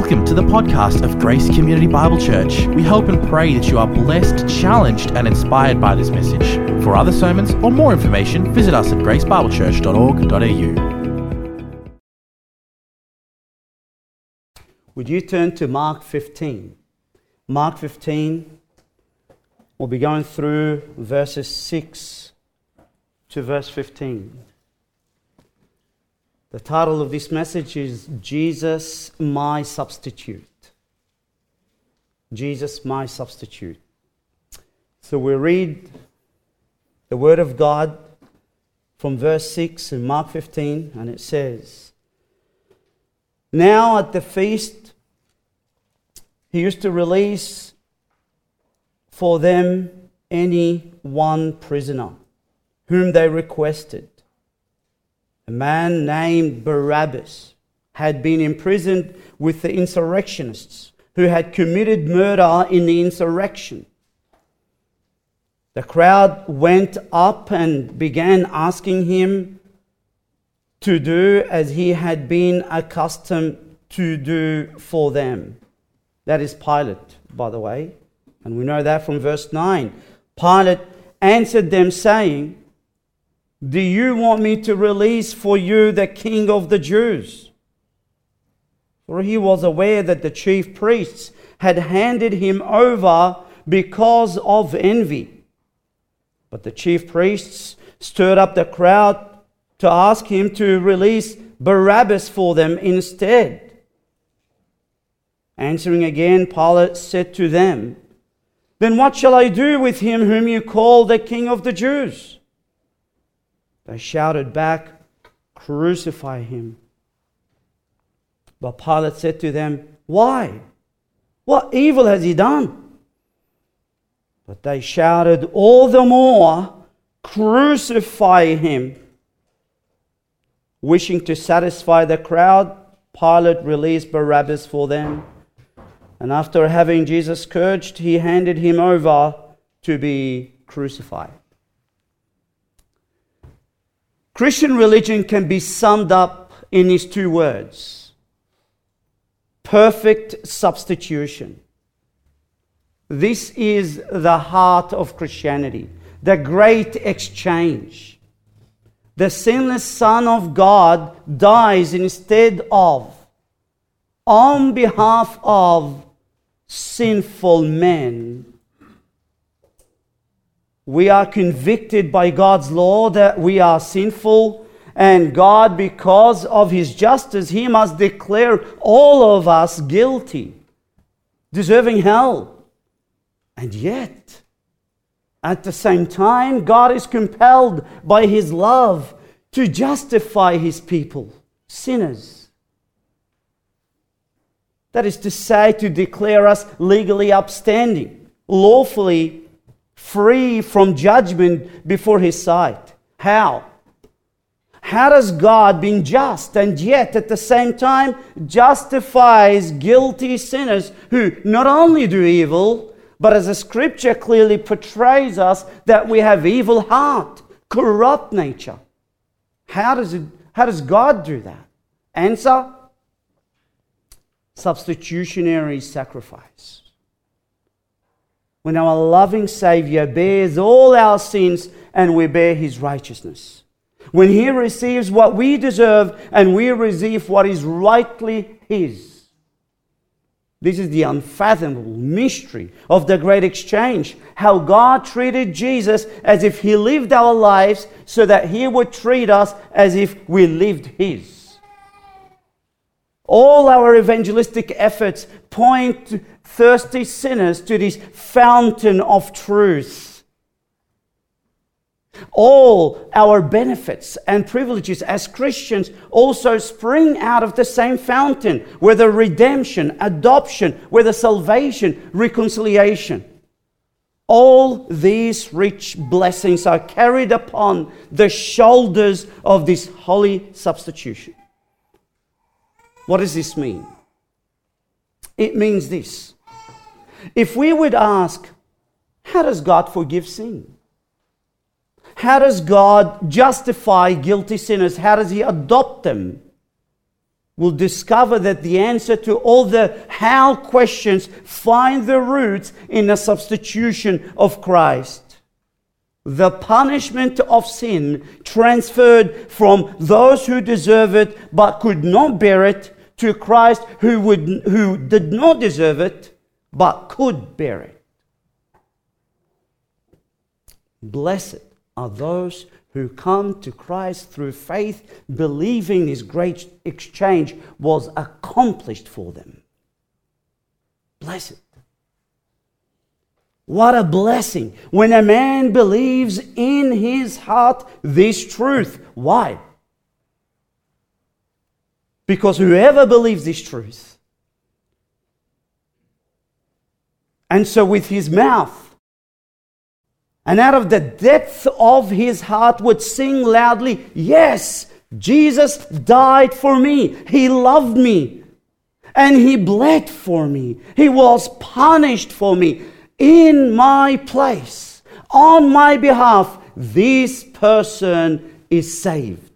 Welcome to the podcast of Grace Community Bible Church. We hope and pray that you are blessed, challenged, and inspired by this message. For other sermons or more information, visit us at gracebiblechurch.org.au. Would you turn to Mark 15? Mark 15, we'll be going through verses 6 to verse 15. The title of this message is Jesus, my substitute. Jesus, my substitute. So we read the Word of God from verse 6 in Mark 15, and it says, Now at the feast, he used to release for them any one prisoner whom they requested. A man named Barabbas had been imprisoned with the insurrectionists who had committed murder in the insurrection. The crowd went up and began asking him to do as he had been accustomed to do for them. That is Pilate, by the way. And we know that from verse 9. Pilate answered them, saying, do you want me to release for you the king of the Jews? For he was aware that the chief priests had handed him over because of envy. But the chief priests stirred up the crowd to ask him to release Barabbas for them instead. Answering again, Pilate said to them, Then what shall I do with him whom you call the king of the Jews? They shouted back, Crucify him. But Pilate said to them, Why? What evil has he done? But they shouted all the more, Crucify him. Wishing to satisfy the crowd, Pilate released Barabbas for them. And after having Jesus scourged, he handed him over to be crucified. Christian religion can be summed up in these two words perfect substitution. This is the heart of Christianity, the great exchange. The sinless Son of God dies instead of, on behalf of sinful men we are convicted by God's law that we are sinful, and God, because of His justice, He must declare all of us guilty, deserving hell. And yet, at the same time, God is compelled by His love to justify His people, sinners. That is to say, to declare us legally upstanding, lawfully free from judgment before his sight. How? How does God, being just and yet at the same time justifies guilty sinners who not only do evil, but as the scripture clearly portrays us, that we have evil heart, corrupt nature? How does, it, how does God do that? Answer substitutionary sacrifice when our loving Savior bears all our sins and we bear his righteousness. When he receives what we deserve and we receive what is rightly his. This is the unfathomable mystery of the great exchange. How God treated Jesus as if he lived our lives so that he would treat us as if we lived his. All our evangelistic efforts point thirsty sinners to this fountain of truth. All our benefits and privileges as Christians also spring out of the same fountain, whether redemption, adoption, whether salvation, reconciliation. All these rich blessings are carried upon the shoulders of this holy substitution. What does this mean? It means this if we would ask, how does God forgive sin? How does God justify guilty sinners? How does He adopt them? We'll discover that the answer to all the how questions find their roots in the substitution of Christ. The punishment of sin transferred from those who deserve it but could not bear it to Christ who, would, who did not deserve it but could bear it. Blessed are those who come to Christ through faith, believing this great exchange was accomplished for them. Blessed. What a blessing when a man believes in his heart this truth. Why? Because whoever believes this truth, and so with his mouth, and out of the depth of his heart would sing loudly, Yes, Jesus died for me. He loved me. And he bled for me. He was punished for me in my place, on my behalf. This person is saved.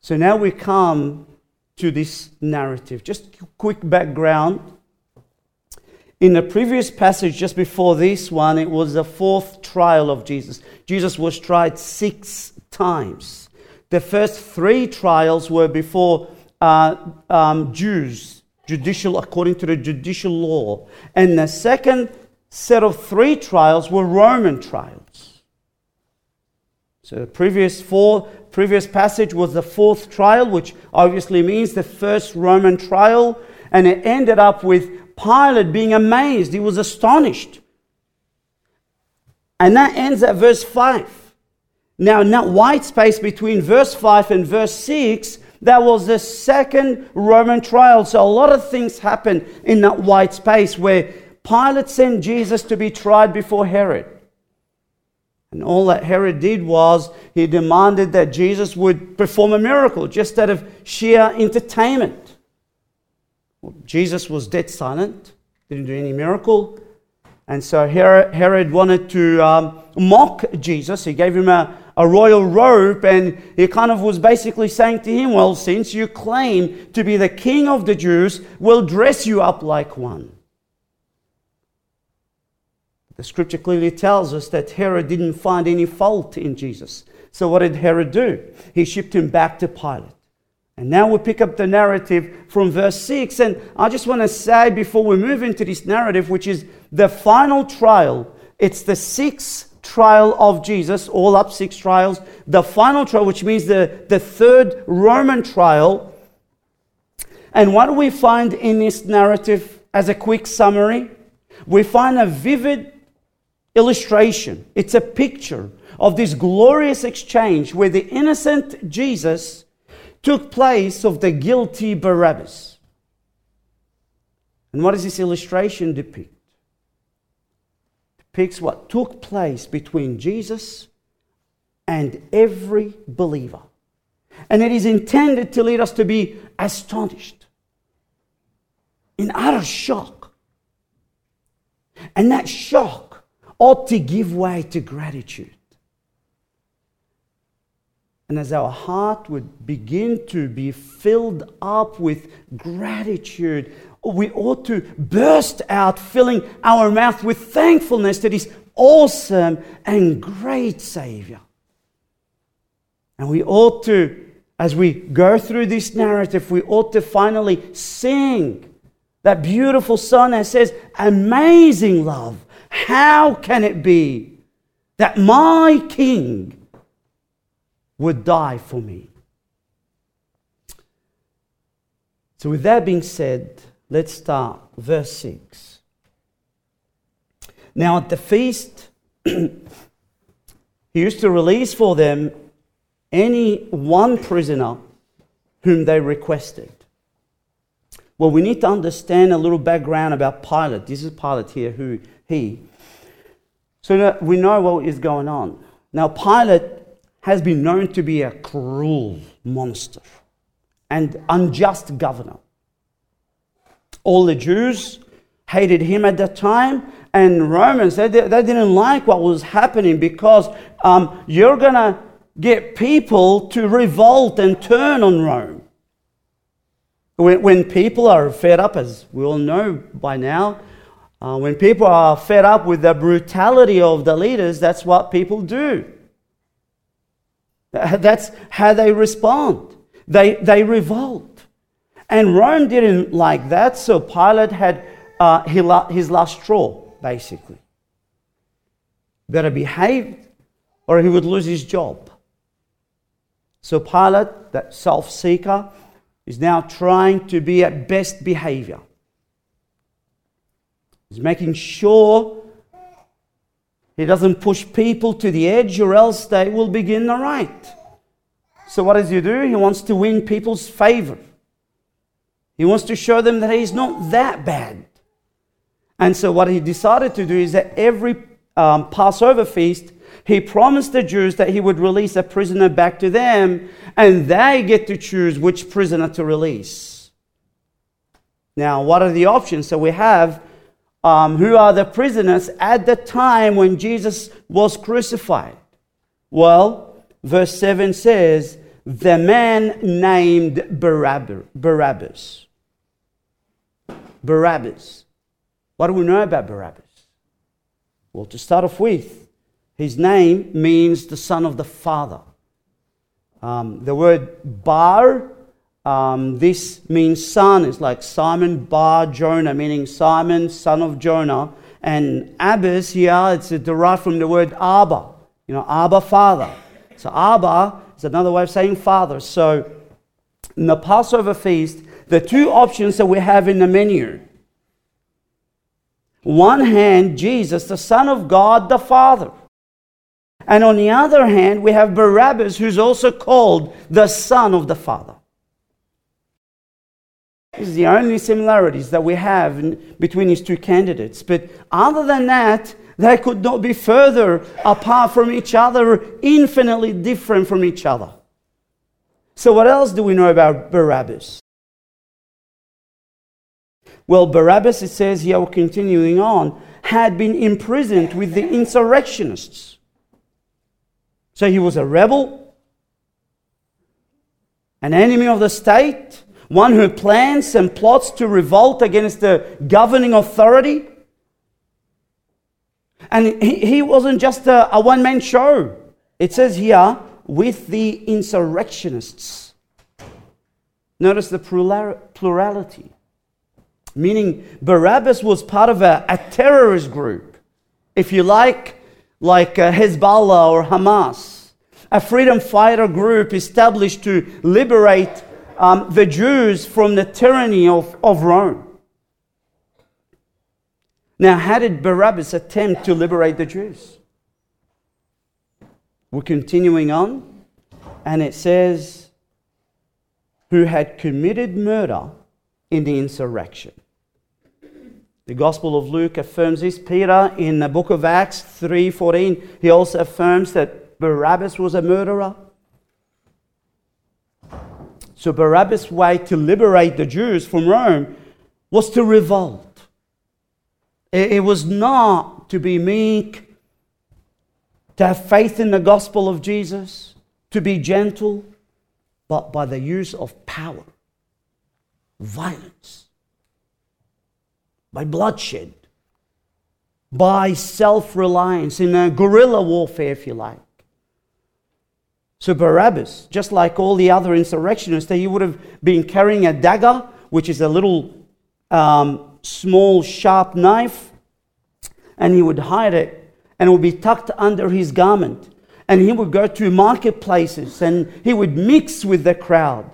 So now we come to this narrative. Just quick background in the previous passage, just before this one, it was the fourth trial of Jesus. Jesus was tried six times. The first three trials were before uh, um, Jews, judicial according to the judicial law, and the second set of three trials were Roman trials. So the previous four, previous passage was the fourth trial, which obviously means the first Roman trial, and it ended up with Pilate being amazed, he was astonished. And that ends at verse 5. Now, in that white space between verse 5 and verse 6, that was the second Roman trial. So a lot of things happened in that white space where Pilate sent Jesus to be tried before Herod. And all that Herod did was he demanded that Jesus would perform a miracle just out of sheer entertainment. Jesus was dead silent, didn't do any miracle. And so Herod wanted to um, mock Jesus. He gave him a, a royal robe, and he kind of was basically saying to him, Well, since you claim to be the king of the Jews, we'll dress you up like one. The scripture clearly tells us that Herod didn't find any fault in Jesus. So, what did Herod do? He shipped him back to Pilate. And now we pick up the narrative from verse 6. And I just want to say before we move into this narrative, which is the final trial, it's the sixth trial of Jesus, all up six trials. The final trial, which means the, the third Roman trial. And what do we find in this narrative as a quick summary? We find a vivid illustration. It's a picture of this glorious exchange where the innocent Jesus took place of the guilty Barabbas. And what does this illustration depict? Depicts what took place between Jesus and every believer. And it is intended to lead us to be astonished, in utter shock. And that shock ought to give way to gratitude. And as our heart would begin to be filled up with gratitude, we ought to burst out, filling our mouth with thankfulness to this awesome and great Savior. And we ought to, as we go through this narrative, we ought to finally sing that beautiful song that says, Amazing love. How can it be that my King would die for me. So, with that being said, let's start verse 6. Now, at the feast, he used to release for them any one prisoner whom they requested. Well, we need to understand a little background about Pilate. This is Pilate here, who he. So that we know what is going on. Now, Pilate has been known to be a cruel monster and unjust governor. All the Jews hated him at that time, and Romans, they, they didn't like what was happening because um, you're going to get people to revolt and turn on Rome. When, when people are fed up, as we all know by now, uh, when people are fed up with the brutality of the leaders, that's what people do. That's how they respond. They, they revolt. And Rome didn't like that, so Pilate had uh, his last straw, basically. Better behave, or he would lose his job. So Pilate, that self seeker, is now trying to be at best behavior. He's making sure he doesn't push people to the edge, or else they will begin to right. So, what does he do? He wants to win people's favor. He wants to show them that he's not that bad. And so, what he decided to do is that every um, Passover feast, he promised the Jews that he would release a prisoner back to them, and they get to choose which prisoner to release. Now, what are the options? So, we have um, who are the prisoners at the time when Jesus was crucified. Well, verse 7 says, the man named Barabbas. Barabbas. What do we know about Barabbas? Well, to start off with, his name means the son of the father. Um, the word bar, um, this means son. It's like Simon bar Jonah, meaning Simon, son of Jonah. And Abbas here, it's derived from the word Abba, you know, Abba, father. So Abba is another way of saying father. So in the Passover feast, the two options that we have in the menu one hand, Jesus, the Son of God, the Father. And on the other hand, we have Barabbas, who's also called the Son of the Father. This is the only similarities that we have in, between these two candidates. But other than that, they could not be further apart from each other, infinitely different from each other. So, what else do we know about Barabbas? Well, Barabbas, it says here, continuing on, had been imprisoned with the insurrectionists. So he was a rebel, an enemy of the state, one who plans and plots to revolt against the governing authority. And he, wasn't just a, a one man show. It says here, with the insurrectionists. Notice the plurality meaning Barabbas was part of a, a terrorist group, if you like, like uh, Hezbollah or Hamas, a freedom fighter group established to liberate um, the Jews from the tyranny of, of Rome. Now, how did Barabbas attempt to liberate the Jews? We're continuing on, and it says, who had committed murder in the insurrection. The Gospel of Luke affirms this. Peter, in the book of Acts 3.14, he also affirms that Barabbas was a murderer. So Barabbas' way to liberate the Jews from Rome was to revolt. It was not to be meek, to have faith in the gospel of Jesus, to be gentle, but by the use of power, violence by bloodshed, by self reliance, in a guerrilla warfare, if you like. So Barabbas, just like all the other insurrectionists, he would have been carrying a dagger, which is a little um, small, sharp knife, and he would hide it, and it would be tucked under his garment. And he would go to marketplaces and he would mix with the crowd.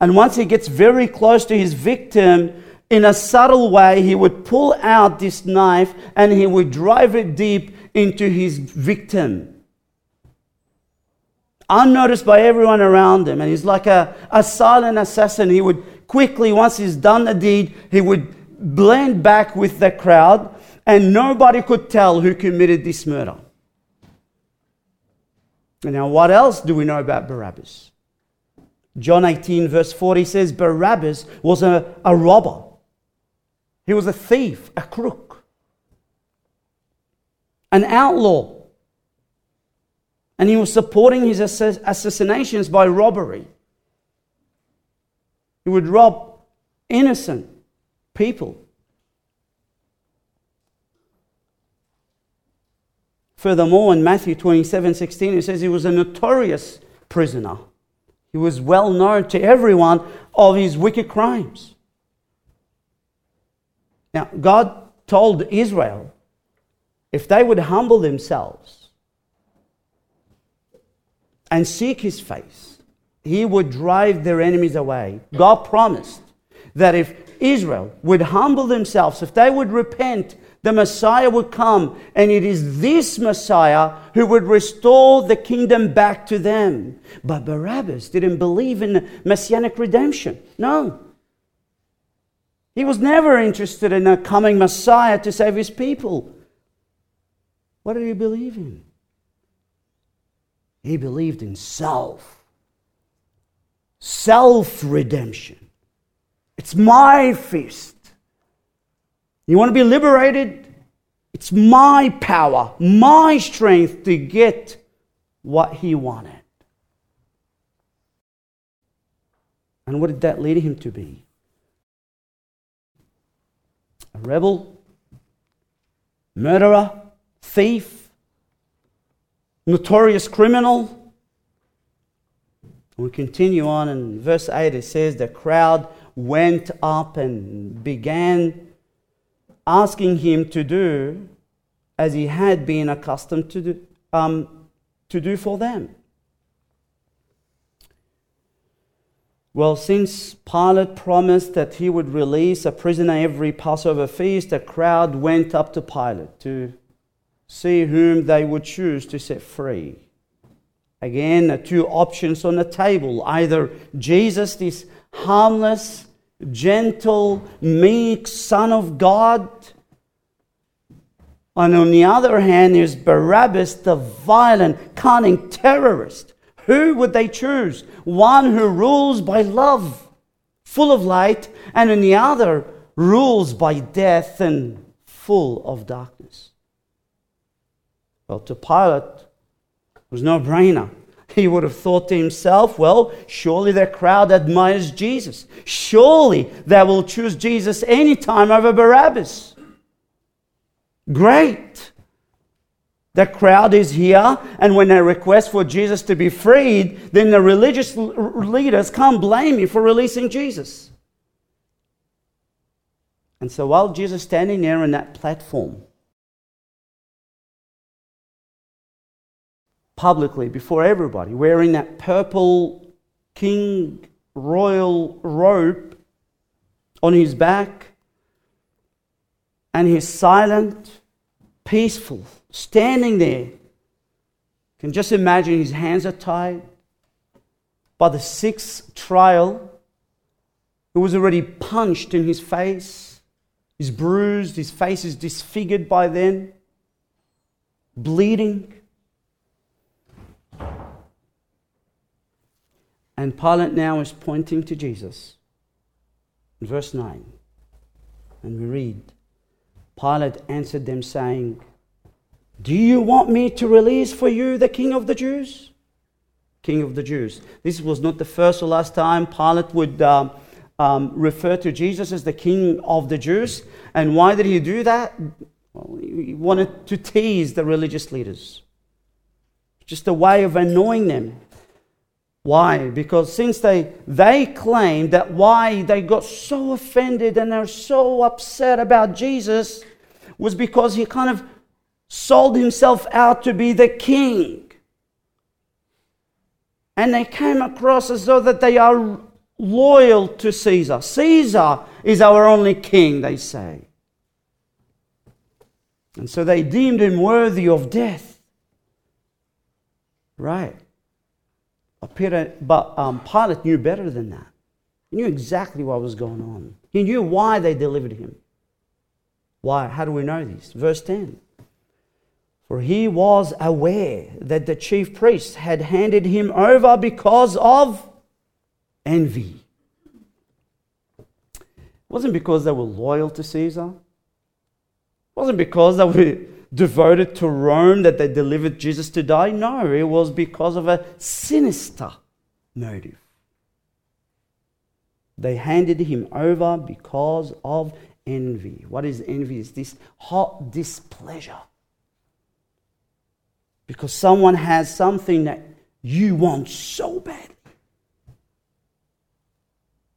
And once he gets very close to his victim, in a subtle way, he would pull out this knife and he would drive it deep into his victim. Unnoticed by everyone around him. And he's like a, a silent assassin. He would quickly, once he's done the deed, he would blend back with the crowd, and nobody could tell who committed this murder. Now, what else do we know about Barabbas? John 18, verse 40 says Barabbas was a, a robber. He was a thief, a crook, an outlaw. And he was supporting his assassinations by robbery. He would rob innocent people. Furthermore, in Matthew 27 16, it says he was a notorious prisoner. He was well known to everyone of his wicked crimes. Now, God told Israel if they would humble themselves and seek his face, he would drive their enemies away. God promised that if Israel would humble themselves, if they would repent, the Messiah would come. And it is this Messiah who would restore the kingdom back to them. But Barabbas didn't believe in messianic redemption. No. He was never interested in a coming Messiah to save his people. What did he believe in? He believed in self, self redemption. It's my feast. You want to be liberated? It's my power, my strength to get what he wanted. And what did that lead him to be? A rebel, murderer, thief, notorious criminal. We continue on in verse 8, it says the crowd went up and began asking him to do as he had been accustomed to do, um, to do for them. Well, since Pilate promised that he would release a prisoner every Passover feast, the crowd went up to Pilate to see whom they would choose to set free. Again, two options on the table either Jesus, this harmless, gentle, meek Son of God. And on the other hand, there's Barabbas, the violent, cunning terrorist. Who would they choose? One who rules by love, full of light, and on the other, rules by death and full of darkness. Well, to Pilate, it was no brainer. He would have thought to himself, well, surely the crowd admires Jesus. Surely they will choose Jesus any time over Barabbas. Great. The crowd is here, and when they request for Jesus to be freed, then the religious leaders can't blame you for releasing Jesus. And so while Jesus is standing there on that platform, publicly before everybody, wearing that purple king royal robe on his back. And he's silent, peaceful, standing there. Can just imagine his hands are tied. By the sixth trial, he was already punched in his face. He's bruised, his face is disfigured by then, bleeding. And Pilate now is pointing to Jesus. In Verse 9. And we read Pilate answered them, saying, Do you want me to release for you the king of the Jews? King of the Jews. This was not the first or last time Pilate would um, um, refer to Jesus as the king of the Jews. And why did he do that? Well, he wanted to tease the religious leaders. Just a way of annoying them. Why? Because since they, they claimed that why they got so offended and they're so upset about Jesus was because he kind of sold himself out to be the king. And they came across as though that they are loyal to Caesar. Caesar is our only king, they say. And so they deemed him worthy of death. Right. Peter, but um, Pilate knew better than that. He knew exactly what was going on. He knew why they delivered him. Why? How do we know this? Verse 10. For he was aware that the chief priests had handed him over because of envy. It wasn't because they were loyal to Caesar. It wasn't because they were devoted to Rome that they delivered Jesus to die? No, it was because of a sinister motive. They handed him over because of envy. What is envy? It's this hot displeasure. Because someone has something that you want so badly.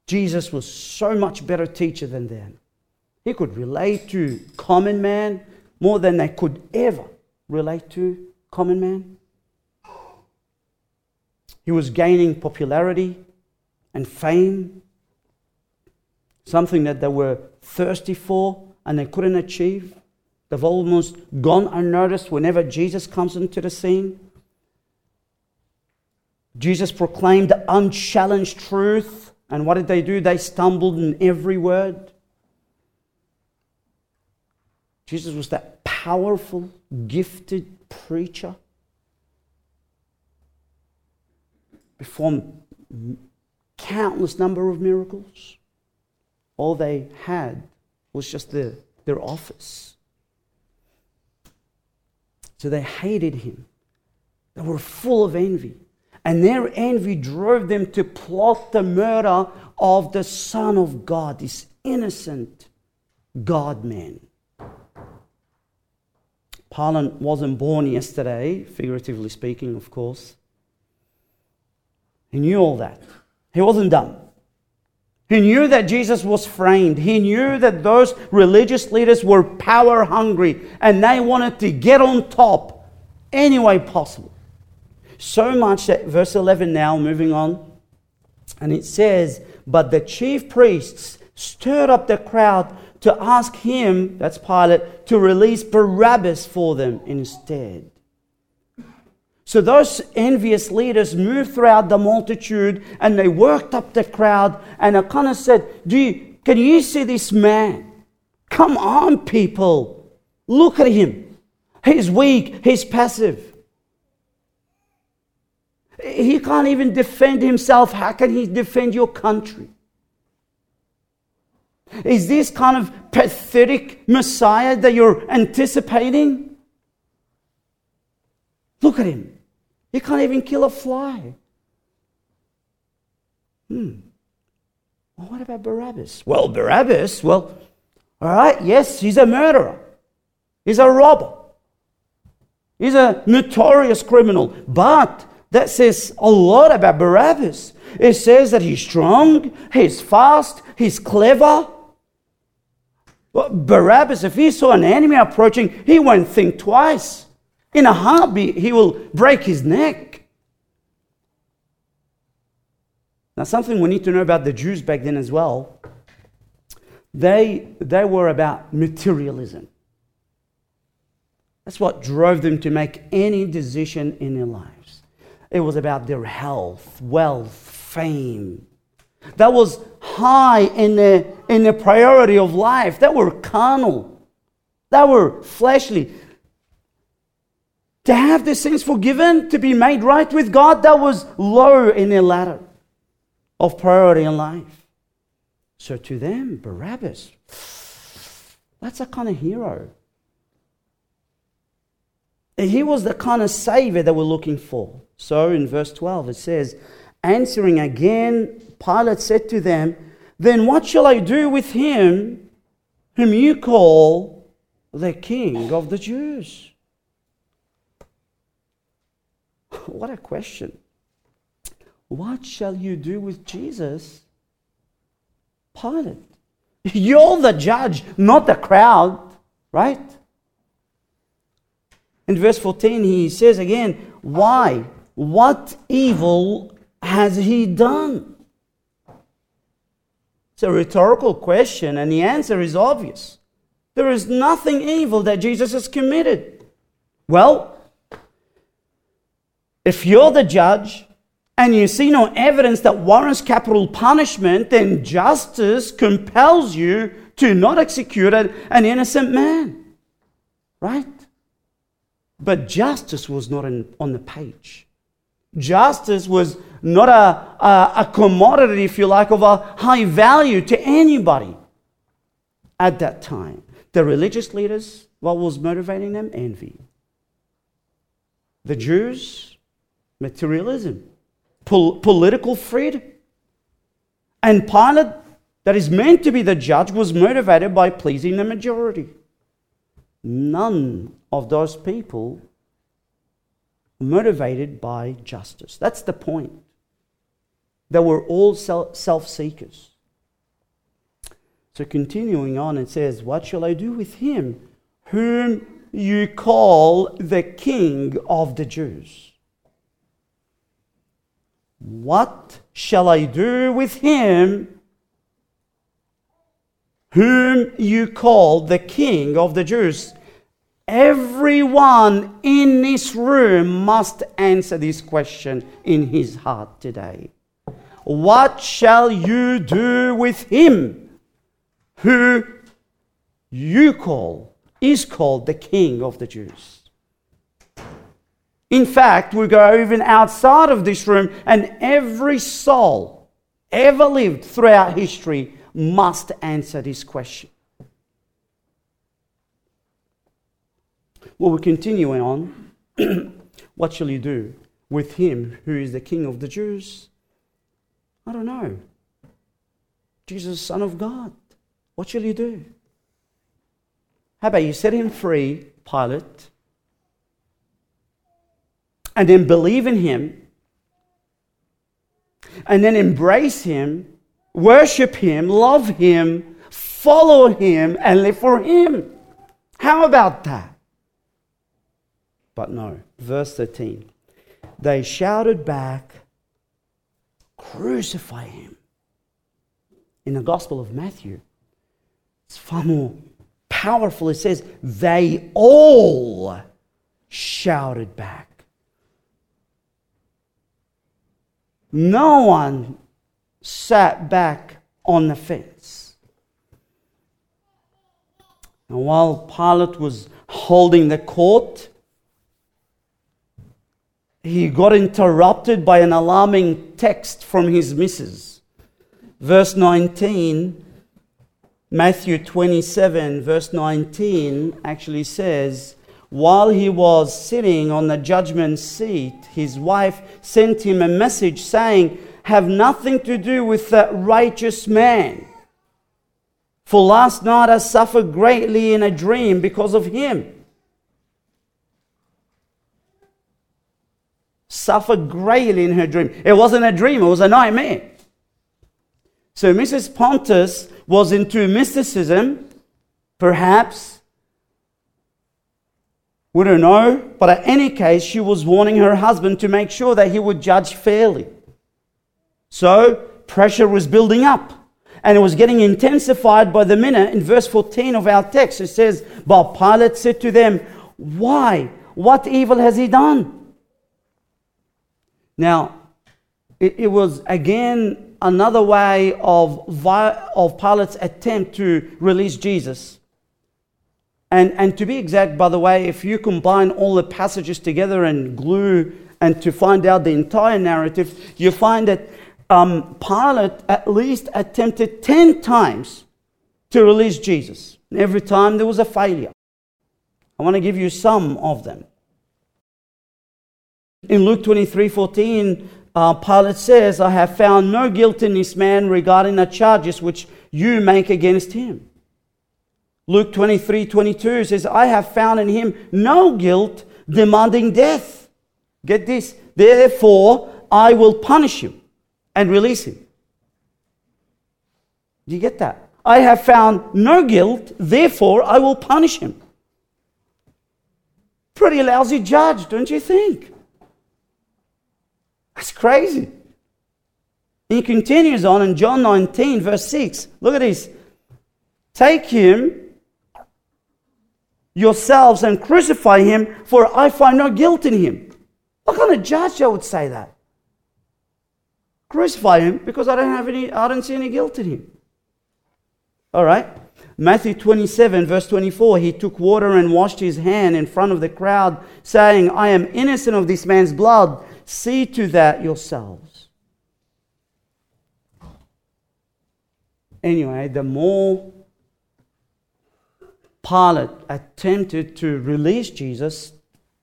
Jesus was so much better teacher than them. He could relate to common man more than they could ever relate to common man. He was gaining popularity and fame, something that they were thirsty for and they couldn't achieve. They've almost gone unnoticed whenever Jesus comes into the scene. Jesus proclaimed the unchallenged truth, and what did they do? They stumbled in every word. Jesus was that powerful, gifted preacher. Performed countless number of miracles. All they had was just the, their office. So they hated him. They were full of envy. And their envy drove them to plot the murder of the Son of God, this innocent God man. Pilate wasn't born yesterday, figuratively speaking, of course. He knew all that. He wasn't dumb. He knew that Jesus was framed. He knew that those religious leaders were power hungry and they wanted to get on top any way possible. So much that verse 11 now, moving on, and it says, But the chief priests stirred up the crowd to ask him, that's Pilate, to release Barabbas for them instead. So those envious leaders moved throughout the multitude and they worked up the crowd and kind of said, Do you, Can you see this man? Come on, people. Look at him. He's weak, he's passive. He can't even defend himself. How can he defend your country? Is this kind of pathetic Messiah that you're anticipating? Look at him. He can't even kill a fly. Hmm. Well, what about Barabbas? Well, Barabbas, well, all right, yes, he's a murderer. He's a robber. He's a notorious criminal. But that says a lot about Barabbas. It says that he's strong, he's fast, he's clever. Barabbas, if he saw an enemy approaching, he won't think twice. In a heartbeat, he will break his neck. Now, something we need to know about the Jews back then as well. They, they were about materialism. That's what drove them to make any decision in their lives. It was about their health, wealth, fame. That was high in the, in the priority of life. That were carnal. That were fleshly. To have their sins forgiven, to be made right with God, that was low in the ladder of priority in life. So to them, Barabbas, that's a kind of hero. And he was the kind of savior that we're looking for. So in verse 12 it says, Answering again, Pilate said to them, Then what shall I do with him whom you call the King of the Jews? What a question. What shall you do with Jesus? Pilate. You're the judge, not the crowd, right? In verse 14, he says again, Why? What evil has he done? It's a rhetorical question, and the answer is obvious. There is nothing evil that Jesus has committed. Well, if you're the judge and you see no evidence that warrants capital punishment, then justice compels you to not execute an innocent man. Right? But justice was not in, on the page. Justice was not a, a, a commodity, if you like, of a high value to anybody at that time. The religious leaders, what was motivating them? Envy. The Jews, materialism, pol- political freedom. And Pilate, that is meant to be the judge, was motivated by pleasing the majority. None of those people motivated by justice. That's the point. They were all self seekers. So, continuing on, it says, What shall I do with him whom you call the King of the Jews? What shall I do with him whom you call the King of the Jews? Everyone in this room must answer this question in his heart today. What shall you do with him who you call, is called the King of the Jews? In fact, we go even outside of this room, and every soul ever lived throughout history must answer this question. Well, we're continuing on. what shall you do with him who is the King of the Jews? I don't know. Jesus, Son of God. What shall you do? How about you set him free, Pilate, and then believe in him, and then embrace him, worship him, love him, follow him, and live for him? How about that? But no. Verse 13. They shouted back, Crucify him. In the Gospel of Matthew, it's far more powerful. It says, They all shouted back. No one sat back on the fence. And while Pilate was holding the court, he got interrupted by an alarming text from his missus. Verse 19, Matthew 27, verse 19, actually says, While he was sitting on the judgment seat, his wife sent him a message saying, Have nothing to do with that righteous man. For last night I suffered greatly in a dream because of him. Suffered greatly in her dream. It wasn't a dream, it was a nightmare. So Mrs. Pontius was into mysticism, perhaps. We don't know. But in any case, she was warning her husband to make sure that he would judge fairly. So pressure was building up. And it was getting intensified by the minute. In verse 14 of our text, it says, But Pilate said to them, Why? What evil has he done? Now, it, it was again another way of, of Pilate's attempt to release Jesus. And, and to be exact, by the way, if you combine all the passages together and glue and to find out the entire narrative, you find that um, Pilate at least attempted 10 times to release Jesus. Every time there was a failure. I want to give you some of them. In Luke 23 14, uh, Pilate says, I have found no guilt in this man regarding the charges which you make against him. Luke 23 22 says, I have found in him no guilt demanding death. Get this. Therefore, I will punish him and release him. Do you get that? I have found no guilt, therefore I will punish him. Pretty lousy judge, don't you think? That's crazy. He continues on in John 19, verse 6. Look at this. Take him yourselves and crucify him, for I find no guilt in him. What kind of judge I would say that? Crucify him because I don't have any, I don't see any guilt in him. All right. Matthew 27, verse 24, he took water and washed his hand in front of the crowd, saying, I am innocent of this man's blood. See to that yourselves. Anyway, the more Pilate attempted to release Jesus,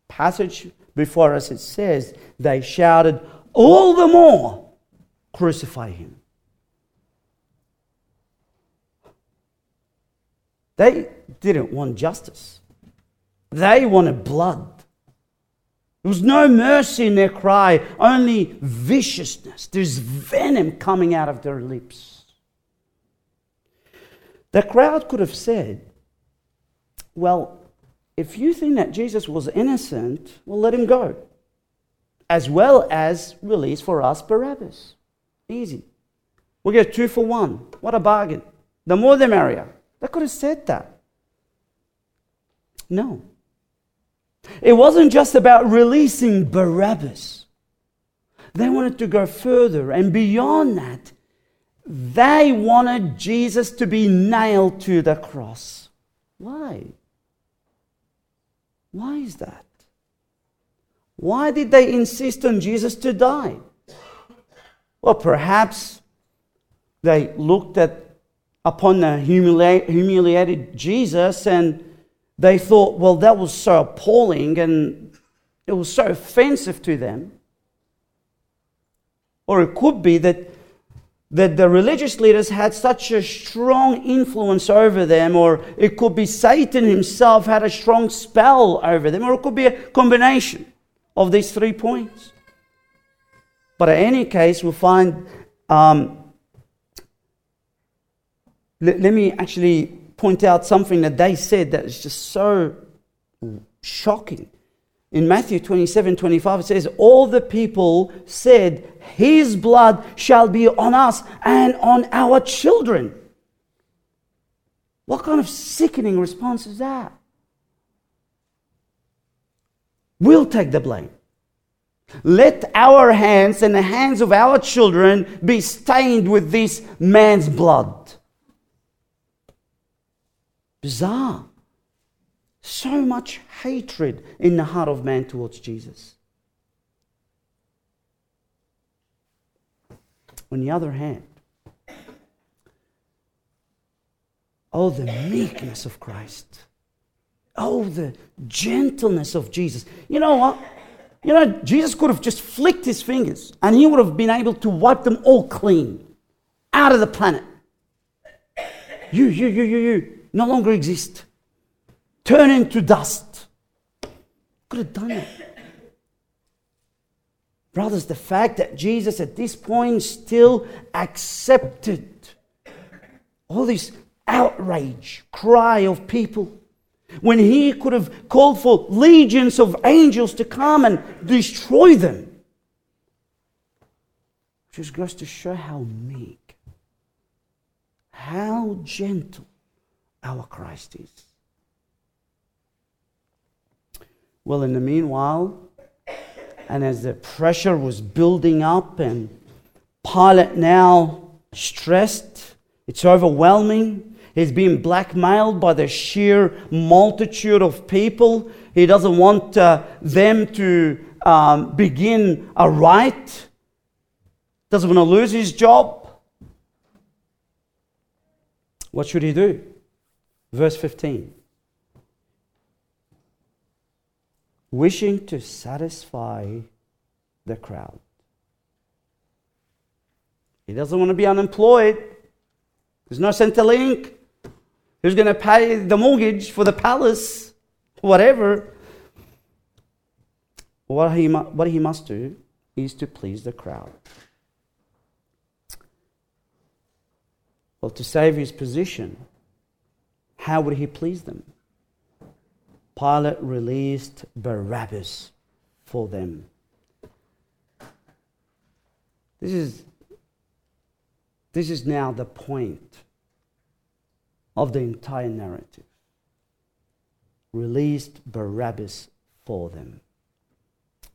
passage before us it says, they shouted, All the more, crucify him. They didn't want justice, they wanted blood. There was no mercy in their cry, only viciousness. There's venom coming out of their lips. The crowd could have said, Well, if you think that Jesus was innocent, well, let him go. As well as release for us Barabbas. Easy. We get two for one. What a bargain. The more the merrier. They could have said that. No. It wasn't just about releasing Barabbas. They wanted to go further, and beyond that, they wanted Jesus to be nailed to the cross. Why? Why is that? Why did they insist on Jesus to die? Well, perhaps they looked at upon the humiliated Jesus and they thought, well, that was so appalling and it was so offensive to them. Or it could be that, that the religious leaders had such a strong influence over them, or it could be Satan himself had a strong spell over them, or it could be a combination of these three points. But in any case, we'll find. Um, let, let me actually point out something that they said that is just so shocking. In Matthew 27 25, it says, All the people said, His blood shall be on us and on our children. What kind of sickening response is that? We'll take the blame. Let our hands and the hands of our children be stained with this man's blood. Bizarre. So much hatred in the heart of man towards Jesus. On the other hand, oh, the meekness of Christ. Oh, the gentleness of Jesus. You know what? You know, Jesus could have just flicked his fingers and he would have been able to wipe them all clean out of the planet. You, you, you, you, you no longer exist. Turn into dust. Could have done it. Brothers, the fact that Jesus at this point still accepted all this outrage, cry of people, when he could have called for legions of angels to come and destroy them. Just goes to show how meek, how gentle, our Christ is. Well, in the meanwhile, and as the pressure was building up, and Pilate now stressed, it's overwhelming. He's being blackmailed by the sheer multitude of people. He doesn't want uh, them to um, begin a riot, doesn't want to lose his job. What should he do? Verse 15. Wishing to satisfy the crowd. He doesn't want to be unemployed. There's no Centrelink. Who's going to pay the mortgage for the palace? Whatever. What he, what he must do is to please the crowd. Well, to save his position, how would he please them? Pilate released Barabbas for them. This is, this is now the point of the entire narrative. Released Barabbas for them.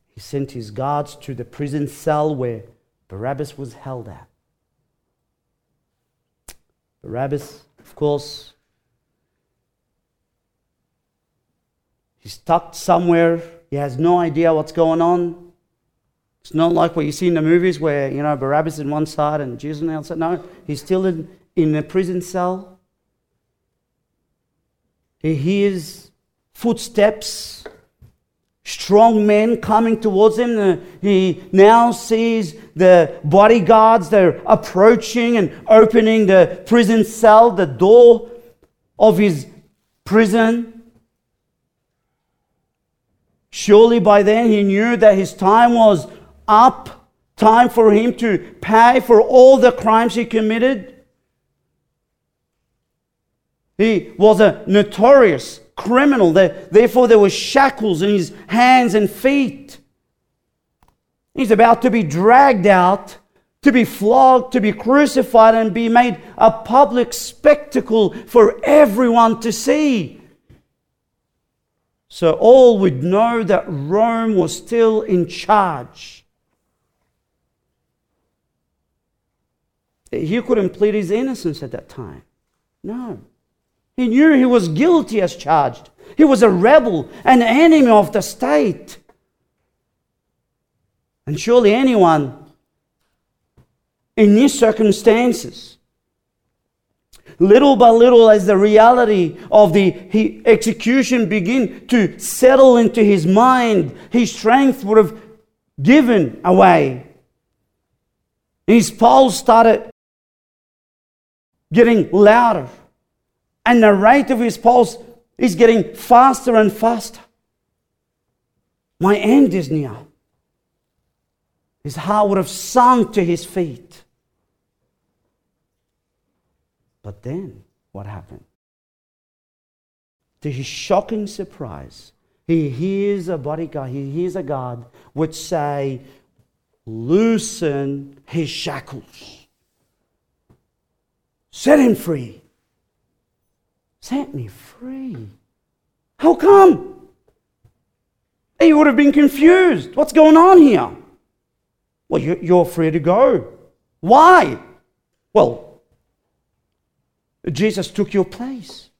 He sent his guards to the prison cell where Barabbas was held at. Barabbas, of course, He's stuck somewhere. He has no idea what's going on. It's not like what you see in the movies where, you know, Barabbas is in one side and Jesus on the other side. No, he's still in, in a prison cell. He hears footsteps, strong men coming towards him. He now sees the bodyguards, they're approaching and opening the prison cell, the door of his prison. Surely by then he knew that his time was up, time for him to pay for all the crimes he committed. He was a notorious criminal. Therefore, there were shackles in his hands and feet. He's about to be dragged out, to be flogged, to be crucified, and be made a public spectacle for everyone to see. So all would know that Rome was still in charge. He couldn't plead his innocence at that time. No. He knew he was guilty as charged. He was a rebel, an enemy of the state. And surely anyone in these circumstances, little by little, as the reality of the execution begin to settle into his mind, his strength would have given away. His pulse started getting louder and the rate of his pulse is getting faster and faster. My end is near. His heart would have sunk to his feet. But then, what happened? To his shocking surprise, he hears a bodyguard, he hears a guard would say, Loosen his shackles, set him free set me free. How come? He would have been confused. What's going on here? Well, you're free to go. Why? Well, Jesus took your place.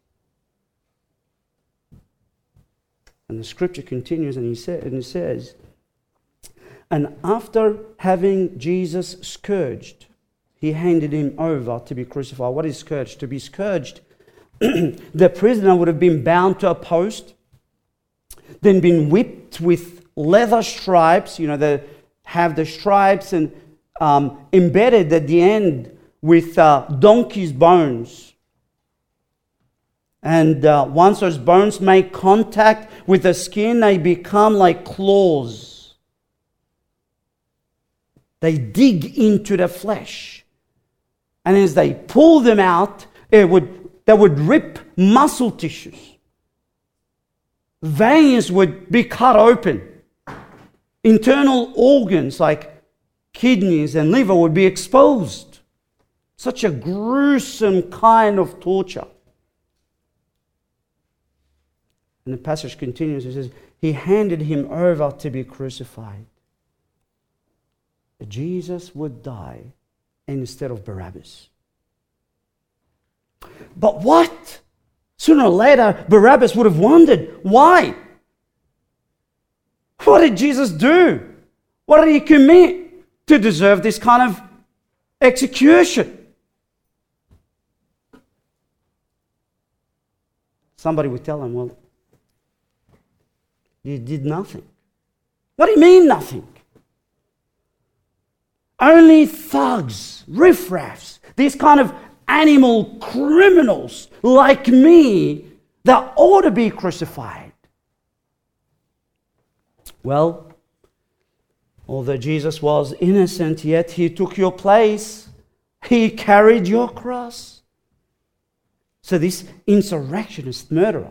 And the scripture continues and, he said, and it says, And after having Jesus scourged, he handed him over to be crucified. What is scourged? To be scourged the prisoner would have been bound to a post, then been whipped with leather stripes, you know, they have the stripes and um, embedded at the end with uh, donkey's bones. And uh, once those bones make contact with the skin, they become like claws. They dig into the flesh. And as they pull them out, it would that would rip muscle tissues. Veins would be cut open. Internal organs like kidneys and liver would be exposed. Such a gruesome kind of torture. And the passage continues. It says, He handed him over to be crucified. Jesus would die instead of Barabbas. But what? Sooner or later, Barabbas would have wondered why? What did Jesus do? What did he commit to deserve this kind of execution? Somebody would tell him, Well, he did nothing. What do you mean, nothing? Only thugs, riffraffs, these kind of animal criminals like me that ought to be crucified. Well, although Jesus was innocent, yet he took your place. He carried your cross. So this insurrectionist murderer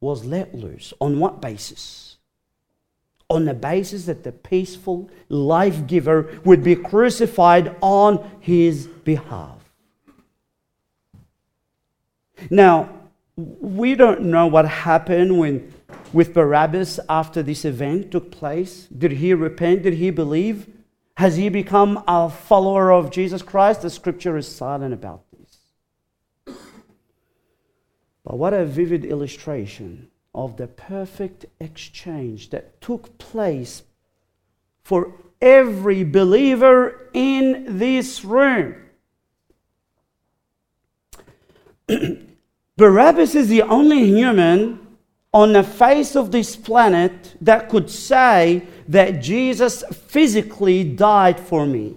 was let loose. On what basis? On the basis that the peaceful life giver would be crucified on his behalf. Now, we don't know what happened when, with Barabbas after this event took place. Did he repent? Did he believe? Has he become a follower of Jesus Christ? The scripture is silent about. But what a vivid illustration of the perfect exchange that took place for every believer in this room. Barabbas is the only human on the face of this planet that could say that Jesus physically died for me.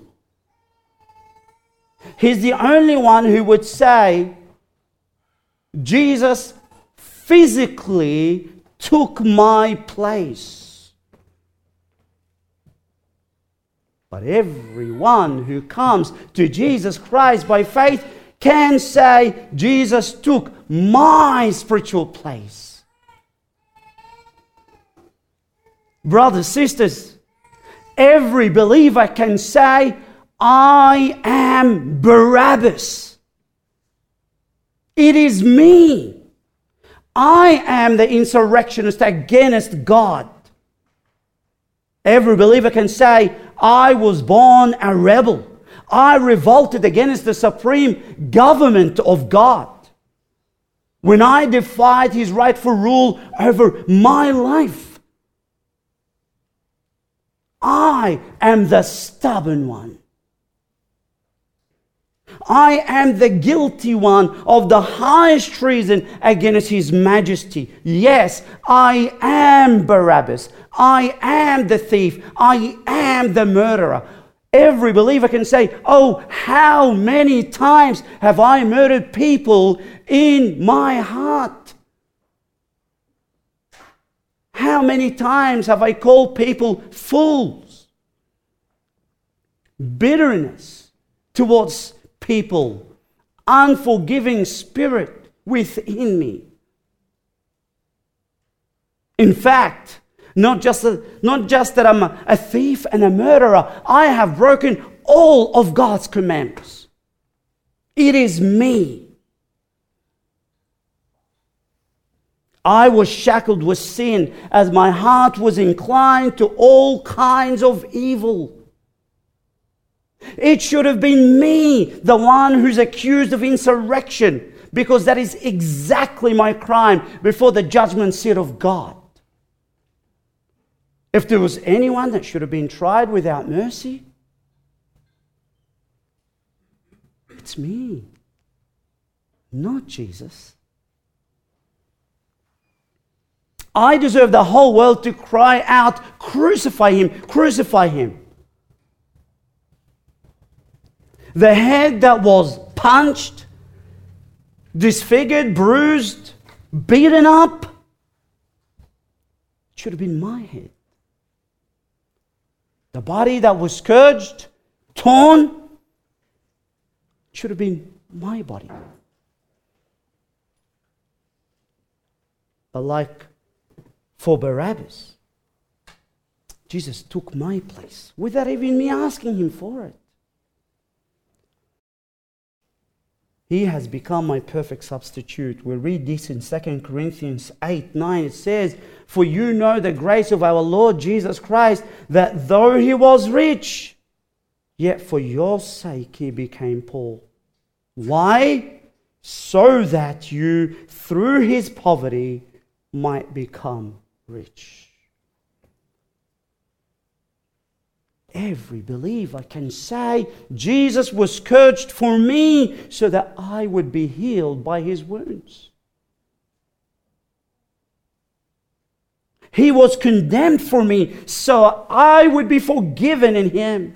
He's the only one who would say Jesus physically took my place. But everyone who comes to Jesus Christ by faith can say, Jesus took my spiritual place. Brothers, sisters, every believer can say, I am Barabbas. It is me. I am the insurrectionist against God. Every believer can say, I was born a rebel. I revolted against the supreme government of God. When I defied his rightful rule over my life, I am the stubborn one. I am the guilty one of the highest treason against His Majesty. Yes, I am Barabbas. I am the thief. I am the murderer. Every believer can say, Oh, how many times have I murdered people in my heart? How many times have I called people fools? Bitterness towards people, unforgiving spirit within me. In fact, not just, a, not just that I'm a, a thief and a murderer, I have broken all of God's commandments. It is me. I was shackled with sin as my heart was inclined to all kinds of evil. It should have been me, the one who's accused of insurrection, because that is exactly my crime before the judgment seat of God. If there was anyone that should have been tried without mercy, it's me, not Jesus. I deserve the whole world to cry out, Crucify him, crucify him. The head that was punched, disfigured, bruised, beaten up, should have been my head. The body that was scourged, torn, should have been my body. But like for Barabbas, Jesus took my place without even me asking him for it. He has become my perfect substitute. We read this in 2 Corinthians 8 9. It says, For you know the grace of our Lord Jesus Christ, that though he was rich, yet for your sake he became poor. Why? So that you, through his poverty, might become rich. Every believer can say, Jesus was scourged for me so that I would be healed by his wounds. He was condemned for me so I would be forgiven in him.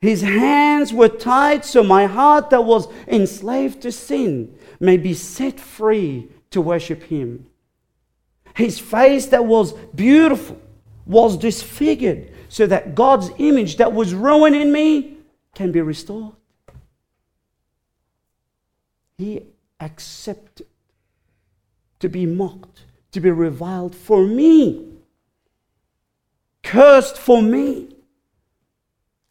His hands were tied so my heart that was enslaved to sin may be set free to worship him. His face that was beautiful was disfigured so that God's image that was ruined in me can be restored. He accepted to be mocked, to be reviled for me, cursed for me,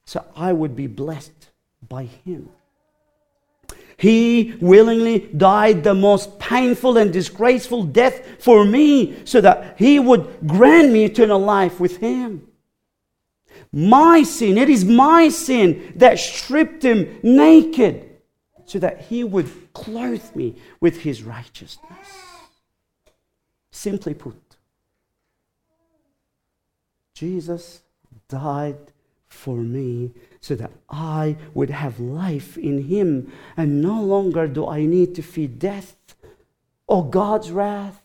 so I would be blessed by Him. He willingly died the most painful and disgraceful death for me so that He would grant me eternal life with Him. My sin, it is my sin that stripped Him naked so that He would clothe me with His righteousness. Simply put, Jesus died for me so that I would have life in him. And no longer do I need to fear death or God's wrath.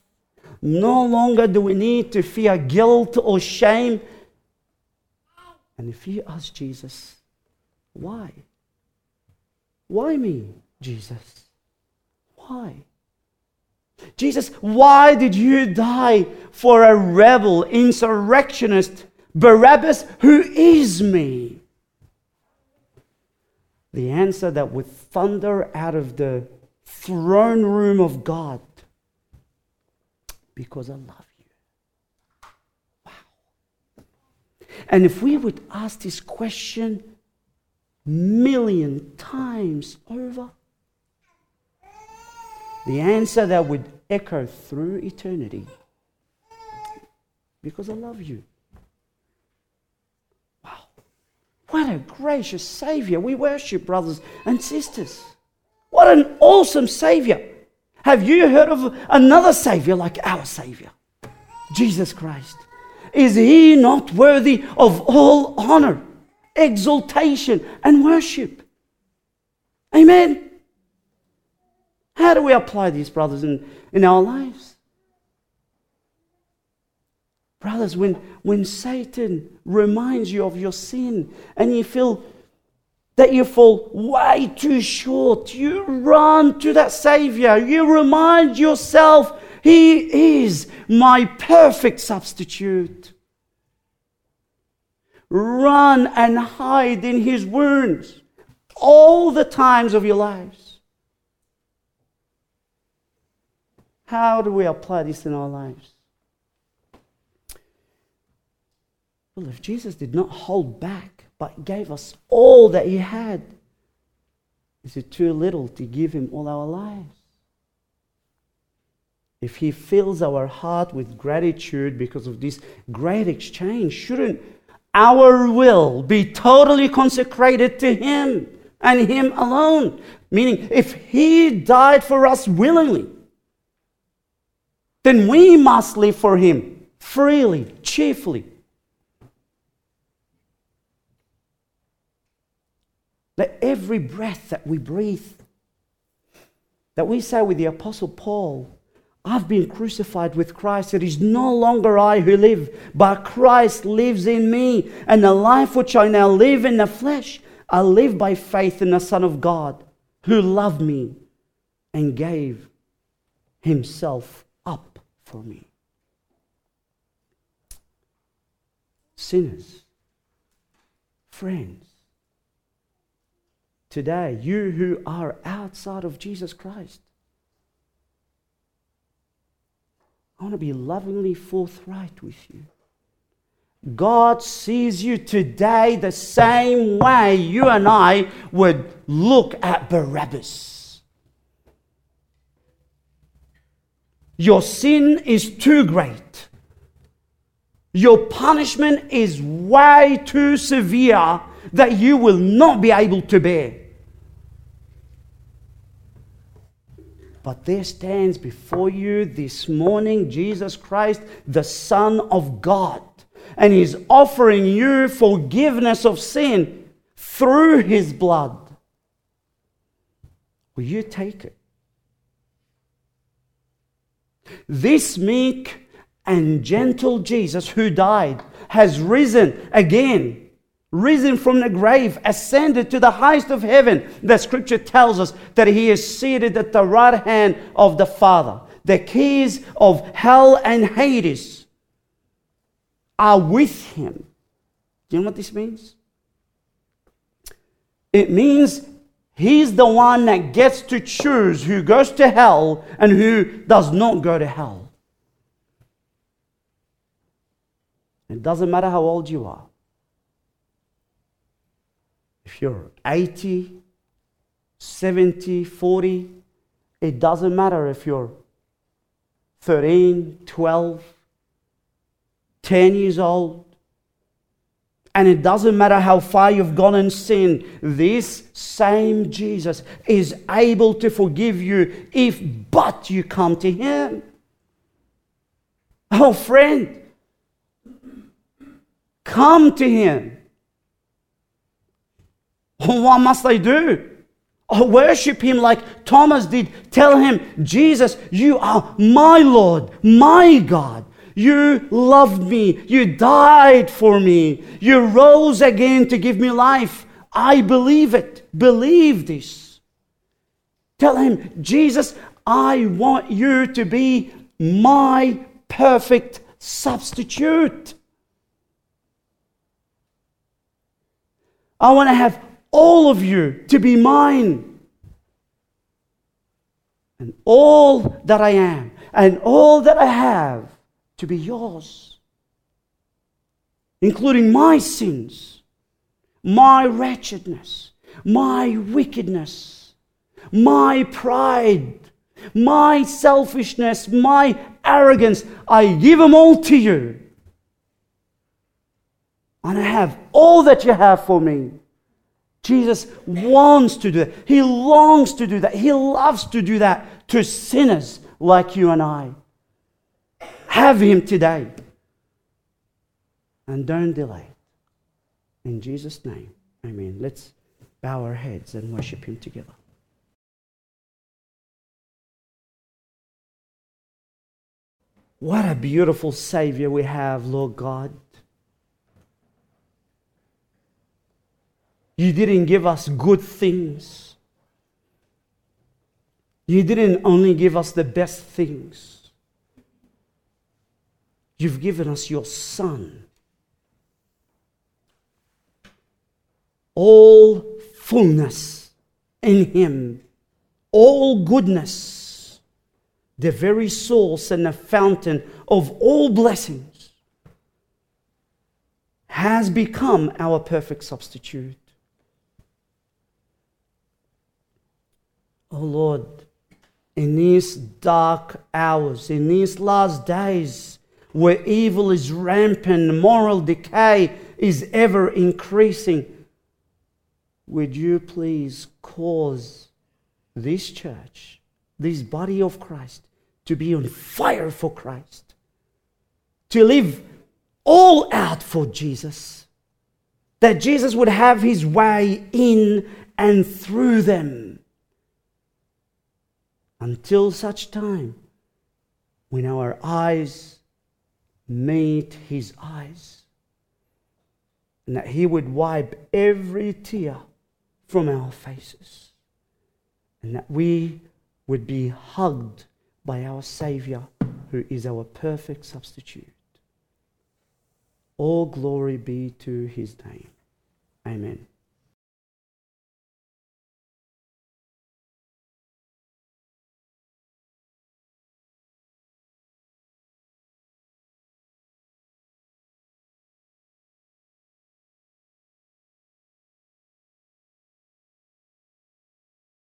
No longer do we need to fear guilt or shame. And if you ask Jesus, why? Why me, Jesus? Why? Jesus, why did you die for a rebel, insurrectionist, Barabbas, who is me? The answer that would thunder out of the throne room of God because I love you. Wow. And if we would ask this question million times over, the answer that would echo through eternity because I love you. Wow. What a gracious Savior we worship, brothers and sisters. What an awesome Savior. Have you heard of another Savior like our Savior? Jesus Christ. Is he not worthy of all honor, exaltation, and worship? Amen. How do we apply these, brothers, in, in our lives? Brothers, when, when Satan reminds you of your sin and you feel that you fall way too short, you run to that Savior. You remind yourself, He is my perfect substitute. Run and hide in His wounds all the times of your lives. How do we apply this in our lives? Well, if Jesus did not hold back but gave us all that He had. Is it too little to give Him all our lives? If He fills our heart with gratitude because of this great exchange, shouldn't our will be totally consecrated to Him and Him alone? Meaning, if He died for us willingly, then we must live for Him freely, cheerfully, Let every breath that we breathe, that we say with the Apostle Paul, I've been crucified with Christ. It is no longer I who live, but Christ lives in me. And the life which I now live in the flesh, I live by faith in the Son of God, who loved me and gave himself up for me. Sinners, friends, today, you who are outside of Jesus Christ. I want to be lovingly forthright with you. God sees you today the same way you and I would look at Barabbas. Your sin is too great. Your punishment is way too severe that you will not be able to bear. But there stands before you this morning Jesus Christ, the Son of God, and He's offering you forgiveness of sin through His blood. Will you take it? This meek and gentle Jesus who died has risen again risen from the grave, ascended to the highest of heaven. The scripture tells us that he is seated at the right hand of the Father. The keys of hell and Hades are with him. Do you know what this means? It means he's the one that gets to choose who goes to hell and who does not go to hell. It doesn't matter how old you are if you're 80, 70, 40, it doesn't matter if you're 13, 12, 10 years old. And it doesn't matter how far you've gone in sin, this same Jesus is able to forgive you if but you come to Him. Oh, friend, come to Him. What must I do? Worship him like Thomas did. Tell him, Jesus, you are my Lord, my God. You loved me. You died for me. You rose again to give me life. I believe it. Believe this. Tell him, Jesus, I want you to be my perfect substitute. I want to have all of you to be mine. And all that I am and all that I have to be yours, including my sins, my wretchedness, my wickedness, my pride, my selfishness, my arrogance. I give them all to you. And I have all that you have for me. Jesus wants to do that. He longs to do that. He loves to do that to sinners like you and I. Have Him today. And don't delay. In Jesus' name, amen. Let's bow our heads and worship Him together. What a beautiful Savior we have, Lord God. You didn't give us good things. You didn't only give us the best things. You've given us your Son. All fullness in Him, all goodness, the very source and the fountain of all blessings, has become our perfect substitute. Oh Lord, in these dark hours, in these last days, where evil is rampant, moral decay is ever increasing, would you please cause this church, this body of Christ, to be on fire for Christ, to live all out for Jesus, that Jesus would have his way in and through them until such time when our eyes meet his eyes and that he would wipe every tear from our faces and that we would be hugged by our Savior who is our perfect substitute. All glory be to his name. Amen.